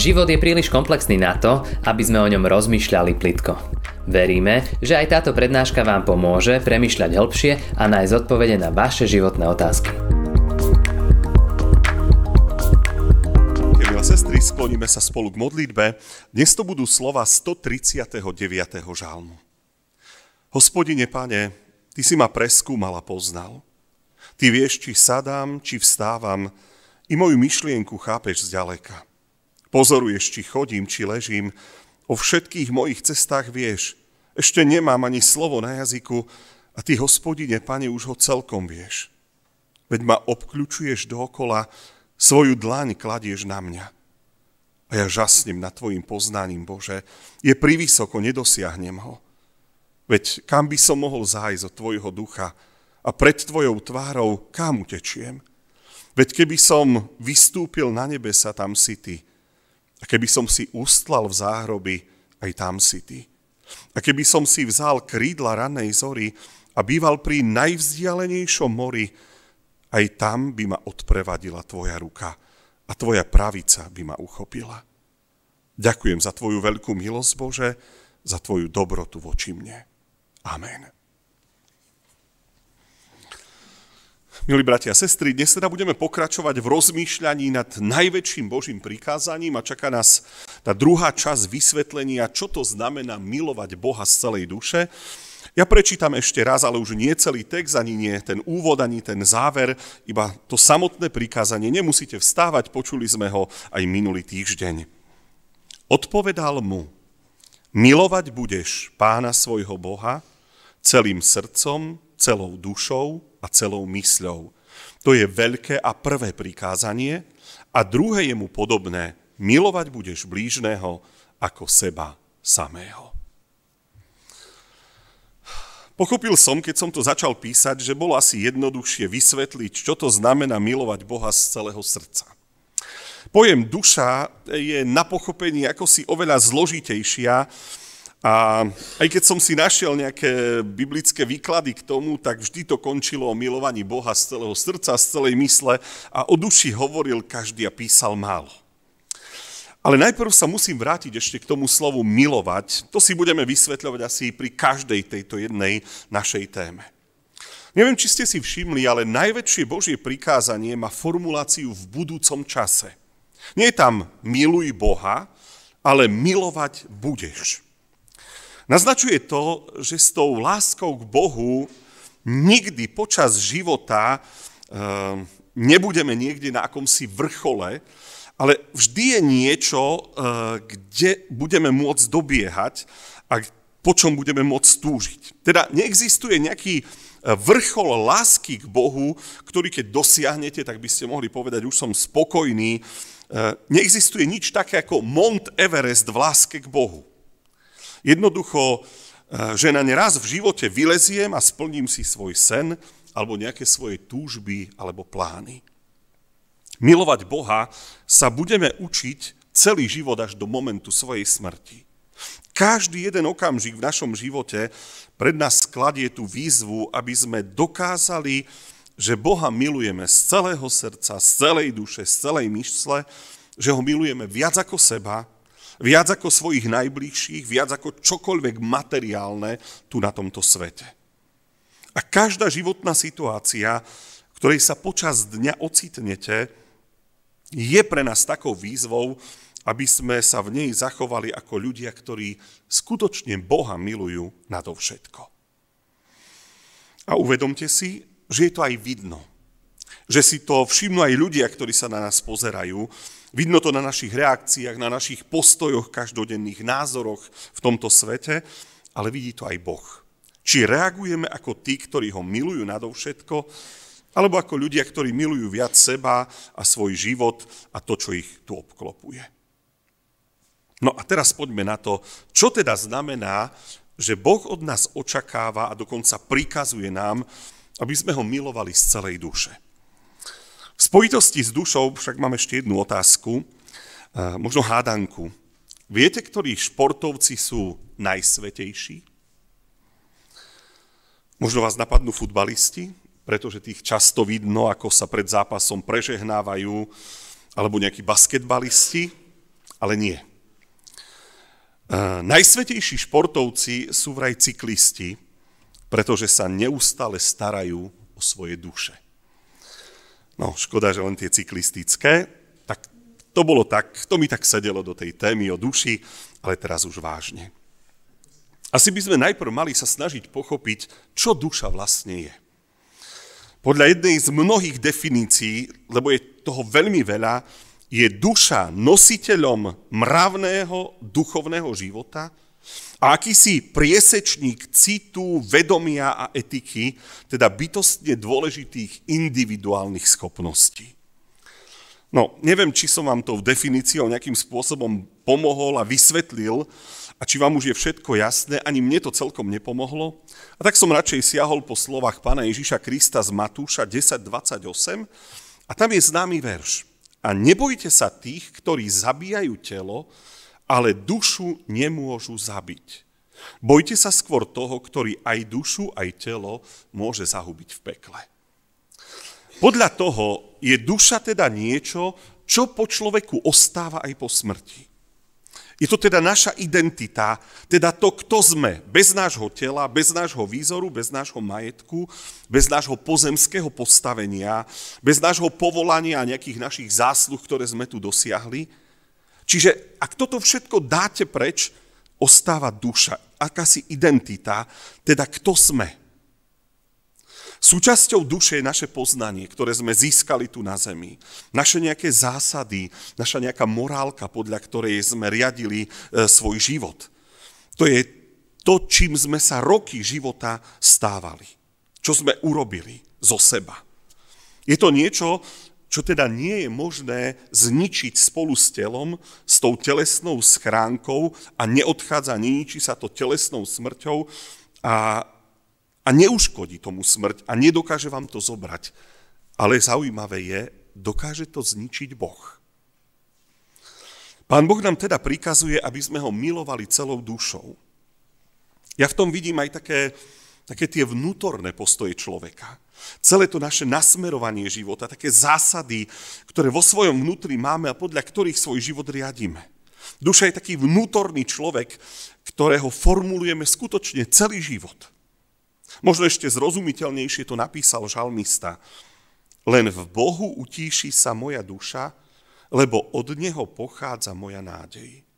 Život je príliš komplexný na to, aby sme o ňom rozmýšľali plitko. Veríme, že aj táto prednáška vám pomôže premyšľať hĺbšie a nájsť odpovede na vaše životné otázky. Milé sestry, skloníme sa spolu k modlitbe. Dnes to budú slova 139. žalmu. Hospodine, pane, ty si ma preskúmal a poznal. Ty vieš, či sadám, či vstávam, i moju myšlienku chápeš zďaleka. Pozoruješ, či chodím, či ležím, o všetkých mojich cestách vieš. Ešte nemám ani slovo na jazyku a ty, hospodine, pane, už ho celkom vieš. Veď ma obkľúčuješ dookola, svoju dlaň kladieš na mňa. A ja žasnem nad tvojim poznaním, Bože. Je privysoko, nedosiahnem ho. Veď kam by som mohol zájsť od tvojho ducha a pred tvojou tvárou kam utečiem? Veď keby som vystúpil na nebesa, tam si ty. A keby som si ustlal v záhroby, aj tam si ty. A keby som si vzal krídla ranej zory a býval pri najvzdialenejšom mori, aj tam by ma odprevadila tvoja ruka a tvoja pravica by ma uchopila. Ďakujem za tvoju veľkú milosť, Bože, za tvoju dobrotu voči mne. Amen. Milí bratia a sestry, dnes teda budeme pokračovať v rozmýšľaní nad najväčším Božím prikázaním a čaká nás tá druhá časť vysvetlenia, čo to znamená milovať Boha z celej duše. Ja prečítam ešte raz, ale už nie celý text, ani nie ten úvod, ani ten záver, iba to samotné prikázanie. Nemusíte vstávať, počuli sme ho aj minulý týždeň. Odpovedal mu, milovať budeš pána svojho Boha celým srdcom, celou dušou, a celou mysľou. To je veľké a prvé prikázanie a druhé je mu podobné. Milovať budeš blížneho ako seba samého. Pochopil som, keď som to začal písať, že bolo asi jednoduchšie vysvetliť, čo to znamená milovať Boha z celého srdca. Pojem duša je na pochopení ako si oveľa zložitejšia, a aj keď som si našiel nejaké biblické výklady k tomu, tak vždy to končilo o milovaní Boha z celého srdca, z celej mysle a o duši hovoril každý a písal málo. Ale najprv sa musím vrátiť ešte k tomu slovu milovať. To si budeme vysvetľovať asi pri každej tejto jednej našej téme. Neviem, či ste si všimli, ale najväčšie Božie prikázanie má formuláciu v budúcom čase. Nie je tam miluj Boha, ale milovať budeš. Naznačuje to, že s tou láskou k Bohu nikdy počas života ehm, nebudeme niekde na akomsi vrchole, ale vždy je niečo, ehm, kde budeme môcť dobiehať a po čom budeme môcť túžiť. Teda neexistuje nejaký ehm, vrchol lásky k Bohu, ktorý keď dosiahnete, tak by ste mohli povedať, už som spokojný. Neexistuje nič také ako Mont Everest v láske k Bohu. Jednoducho, eh, že na ne raz v živote vyleziem a splním si svoj sen alebo nejaké svoje túžby alebo plány. Milovať Boha sa budeme učiť celý život až do momentu svojej smrti. Každý jeden okamžik v našom živote pred nás skladie tú výzvu, aby sme dokázali, že Boha milujeme z celého srdca, z celej duše, z celej myšle, že ho milujeme viac ako seba, Viac ako svojich najbližších, viac ako čokoľvek materiálne tu na tomto svete. A každá životná situácia, v ktorej sa počas dňa ocitnete, je pre nás takou výzvou, aby sme sa v nej zachovali ako ľudia, ktorí skutočne Boha milujú nadovšetko. A uvedomte si, že je to aj vidno. Že si to všimnú aj ľudia, ktorí sa na nás pozerajú, Vidno to na našich reakciách, na našich postojoch, každodenných názoroch v tomto svete, ale vidí to aj Boh. Či reagujeme ako tí, ktorí ho milujú nadovšetko, alebo ako ľudia, ktorí milujú viac seba a svoj život a to, čo ich tu obklopuje. No a teraz poďme na to, čo teda znamená, že Boh od nás očakáva a dokonca prikazuje nám, aby sme ho milovali z celej duše. V spojitosti s dušou však mám ešte jednu otázku, možno hádanku. Viete, ktorí športovci sú najsvetejší? Možno vás napadnú futbalisti, pretože tých často vidno, ako sa pred zápasom prežehnávajú, alebo nejakí basketbalisti. Ale nie. E, najsvetejší športovci sú vraj cyklisti, pretože sa neustále starajú o svoje duše. No, škoda, že len tie cyklistické, tak to bolo tak, to mi tak sedelo do tej témy o duši, ale teraz už vážne. Asi by sme najprv mali sa snažiť pochopiť, čo duša vlastne je. Podľa jednej z mnohých definícií, lebo je toho veľmi veľa, je duša nositeľom mravného duchovného života a akýsi priesečník citu, vedomia a etiky, teda bytostne dôležitých individuálnych schopností. No, neviem, či som vám tou definíciou nejakým spôsobom pomohol a vysvetlil, a či vám už je všetko jasné, ani mne to celkom nepomohlo. A tak som radšej siahol po slovách pána Ježiša Krista z Matúša 10.28 a tam je známy verš. A nebojte sa tých, ktorí zabíjajú telo, ale dušu nemôžu zabiť. Bojte sa skôr toho, ktorý aj dušu, aj telo môže zahubiť v pekle. Podľa toho je duša teda niečo, čo po človeku ostáva aj po smrti. Je to teda naša identita, teda to, kto sme, bez nášho tela, bez nášho výzoru, bez nášho majetku, bez nášho pozemského postavenia, bez nášho povolania a nejakých našich zásluh, ktoré sme tu dosiahli. Čiže ak toto všetko dáte preč, ostáva duša, akási identita, teda kto sme. Súčasťou duše je naše poznanie, ktoré sme získali tu na zemi. Naše nejaké zásady, naša nejaká morálka, podľa ktorej sme riadili e, svoj život. To je to, čím sme sa roky života stávali. Čo sme urobili zo seba. Je to niečo, čo teda nie je možné zničiť spolu s telom, s tou telesnou schránkou a neodchádza, neničí sa to telesnou smrťou a a neuškodí tomu smrť a nedokáže vám to zobrať. Ale zaujímavé je, dokáže to zničiť Boh. Pán Boh nám teda prikazuje, aby sme ho milovali celou dušou. Ja v tom vidím aj také, také tie vnútorné postoje človeka. Celé to naše nasmerovanie života, také zásady, ktoré vo svojom vnútri máme a podľa ktorých svoj život riadíme. Duša je taký vnútorný človek, ktorého formulujeme skutočne celý život. Možno ešte zrozumiteľnejšie to napísal žalmista. Len v Bohu utíši sa moja duša, lebo od Neho pochádza moja nádej.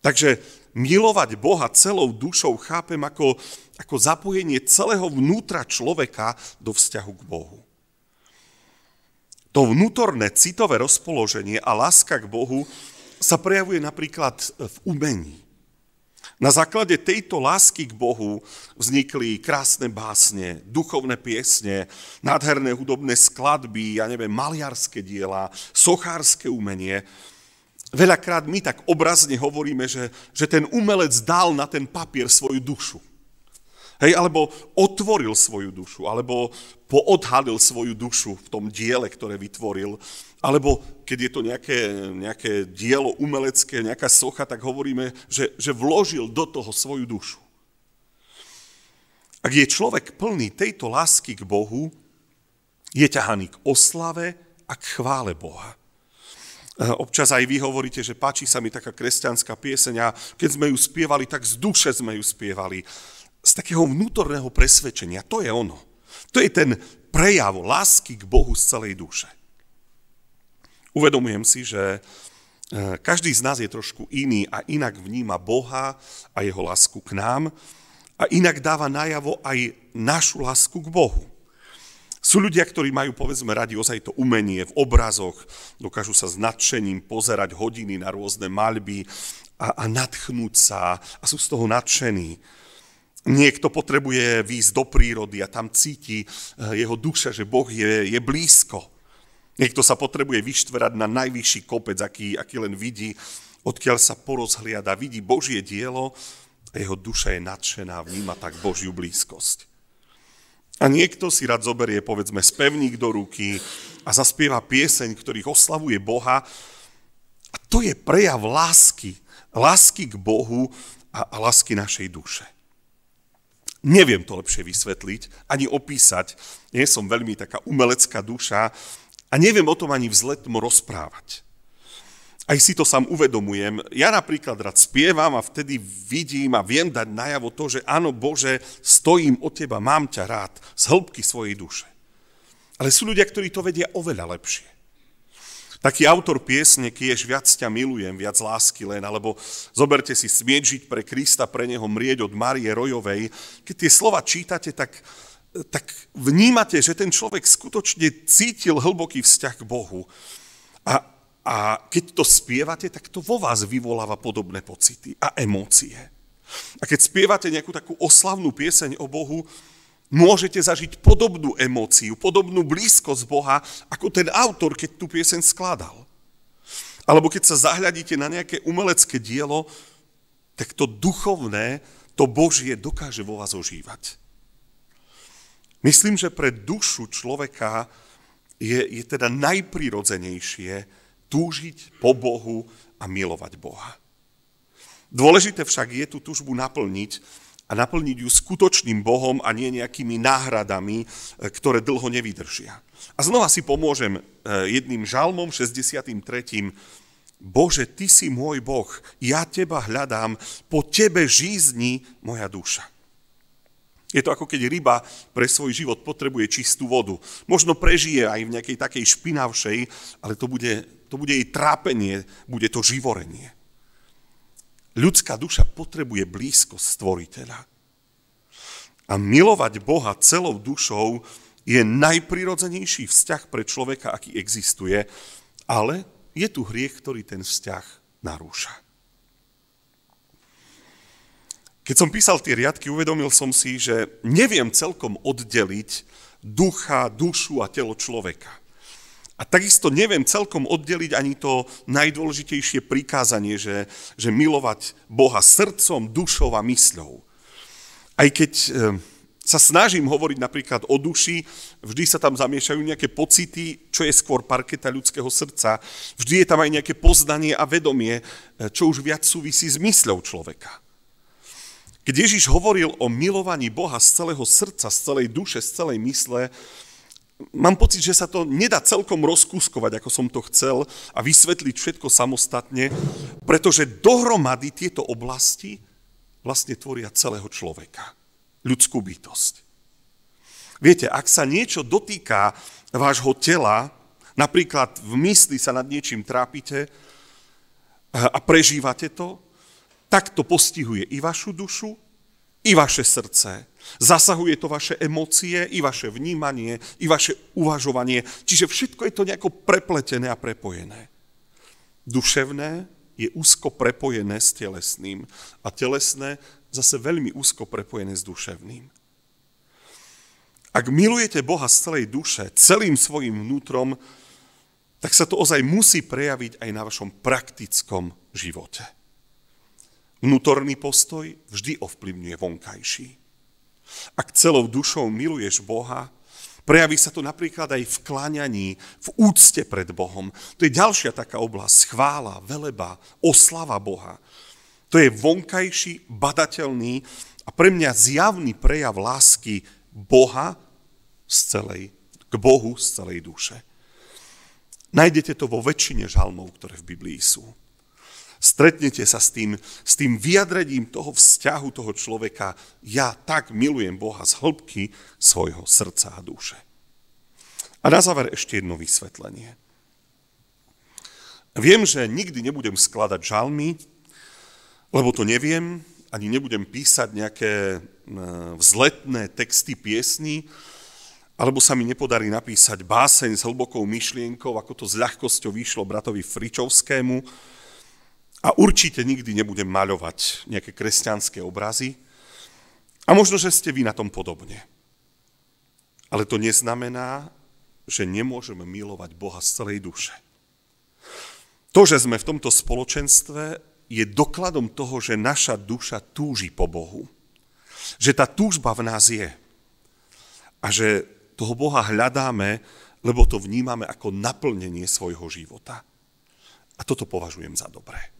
Takže milovať Boha celou dušou chápem ako, ako zapojenie celého vnútra človeka do vzťahu k Bohu. To vnútorné citové rozpoloženie a láska k Bohu sa prejavuje napríklad v umení. Na základe tejto lásky k Bohu vznikli krásne básne, duchovné piesne, nádherné hudobné skladby, ja neviem, maliarské diela, sochárske umenie. Veľakrát my tak obrazne hovoríme, že, že ten umelec dal na ten papier svoju dušu. Hej, alebo otvoril svoju dušu, alebo poodhalil svoju dušu v tom diele, ktoré vytvoril. Alebo keď je to nejaké, nejaké dielo umelecké, nejaká socha, tak hovoríme, že, že vložil do toho svoju dušu. Ak je človek plný tejto lásky k Bohu, je ťahaný k oslave a k chvále Boha. Občas aj vy hovoríte, že páči sa mi taká kresťanská pieseň a keď sme ju spievali, tak z duše sme ju spievali z takého vnútorného presvedčenia. To je ono. To je ten prejav lásky k Bohu z celej duše. Uvedomujem si, že e, každý z nás je trošku iný a inak vníma Boha a jeho lásku k nám a inak dáva najavo aj našu lásku k Bohu. Sú ľudia, ktorí majú, povedzme, radi ozaj to umenie v obrazoch, dokážu sa s nadšením pozerať hodiny na rôzne maľby a, a nadchnúť sa a sú z toho nadšení. Niekto potrebuje výjsť do prírody a tam cíti eh, jeho duša, že Boh je, je blízko. Niekto sa potrebuje vyštverať na najvyšší kopec, aký, aký len vidí, odkiaľ sa porozhliada, vidí Božie dielo a jeho duša je nadšená, vníma tak Božiu blízkosť. A niekto si rád zoberie, povedzme, spevník do ruky a zaspieva pieseň, ktorých oslavuje Boha. A to je prejav lásky. Lásky k Bohu a, a lásky našej duše. Neviem to lepšie vysvetliť, ani opísať. Nie som veľmi taká umelecká duša a neviem o tom ani vzletmo rozprávať. Aj si to sám uvedomujem. Ja napríklad rád spievam a vtedy vidím a viem dať najavo to, že áno Bože, stojím od Teba, mám ťa rád z hĺbky svojej duše. Ale sú ľudia, ktorí to vedia oveľa lepšie. Taký autor piesne, kiež viac ťa milujem, viac lásky len, alebo zoberte si smieť žiť pre Krista, pre neho mrieť od Marie Rojovej. Keď tie slova čítate, tak, tak vnímate, že ten človek skutočne cítil hlboký vzťah k Bohu. A, a keď to spievate, tak to vo vás vyvoláva podobné pocity a emócie. A keď spievate nejakú takú oslavnú pieseň o Bohu, môžete zažiť podobnú emóciu, podobnú blízkosť Boha, ako ten autor, keď tú pieseň skladal. Alebo keď sa zahľadíte na nejaké umelecké dielo, tak to duchovné, to Božie dokáže vo vás ožívať. Myslím, že pre dušu človeka je, je teda najprirodzenejšie túžiť po Bohu a milovať Boha. Dôležité však je tú túžbu naplniť a naplniť ju skutočným Bohom a nie nejakými náhradami, e, ktoré dlho nevydržia. A znova si pomôžem e, jedným žalmom 63. Bože, Ty si môj Boh, ja Teba hľadám, po Tebe žízni moja duša. Je to ako keď ryba pre svoj život potrebuje čistú vodu. Možno prežije aj v nejakej takej špinavšej, ale to bude, to bude jej trápenie, bude to živorenie. Ľudská duša potrebuje blízkosť stvoriteľa. A milovať Boha celou dušou je najprirodzenejší vzťah pre človeka, aký existuje, ale je tu hriech, ktorý ten vzťah narúša. Keď som písal tie riadky, uvedomil som si, že neviem celkom oddeliť ducha, dušu a telo človeka. A takisto neviem celkom oddeliť ani to najdôležitejšie prikázanie, že, že milovať Boha srdcom, dušou a mysľou. Aj keď e, sa snažím hovoriť napríklad o duši, vždy sa tam zamiešajú nejaké pocity, čo je skôr parketa ľudského srdca. Vždy je tam aj nejaké poznanie a vedomie, e, čo už viac súvisí s mysľou človeka. Keď Ježiš hovoril o milovaní Boha z celého srdca, z celej duše, z celej mysle, mám pocit, že sa to nedá celkom rozkúskovať, ako som to chcel, a vysvetliť všetko samostatne, pretože dohromady tieto oblasti vlastne tvoria celého človeka, ľudskú bytosť. Viete, ak sa niečo dotýka vášho tela, napríklad v mysli sa nad niečím trápite a prežívate to, tak to postihuje i vašu dušu, i vaše srdce. Zasahuje to vaše emócie, i vaše vnímanie, i vaše uvažovanie. Čiže všetko je to nejako prepletené a prepojené. Duševné je úzko prepojené s telesným a telesné zase veľmi úzko prepojené s duševným. Ak milujete Boha z celej duše, celým svojim vnútrom, tak sa to ozaj musí prejaviť aj na vašom praktickom živote. Vnútorný postoj vždy ovplyvňuje vonkajší. Ak celou dušou miluješ Boha, prejaví sa to napríklad aj v kláňaní, v úcte pred Bohom. To je ďalšia taká oblasť. Chvála, veleba, oslava Boha. To je vonkajší, badateľný a pre mňa zjavný prejav lásky Boha z celej, k Bohu z celej duše. Nájdete to vo väčšine žalmov, ktoré v Biblii sú stretnete sa s tým, s tým vyjadrením toho vzťahu toho človeka, ja tak milujem Boha z hĺbky svojho srdca a duše. A na záver ešte jedno vysvetlenie. Viem, že nikdy nebudem skladať žalmy, lebo to neviem, ani nebudem písať nejaké e, vzletné texty piesní, alebo sa mi nepodarí napísať báseň s hlbokou myšlienkou, ako to s ľahkosťou vyšlo bratovi Fričovskému, a určite nikdy nebudem maľovať nejaké kresťanské obrazy. A možno, že ste vy na tom podobne. Ale to neznamená, že nemôžeme milovať Boha z celej duše. To, že sme v tomto spoločenstve, je dokladom toho, že naša duša túži po Bohu. Že tá túžba v nás je. A že toho Boha hľadáme, lebo to vnímame ako naplnenie svojho života. A toto považujem za dobré.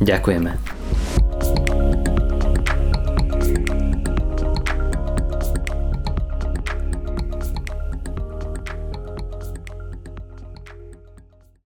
Ďakujeme.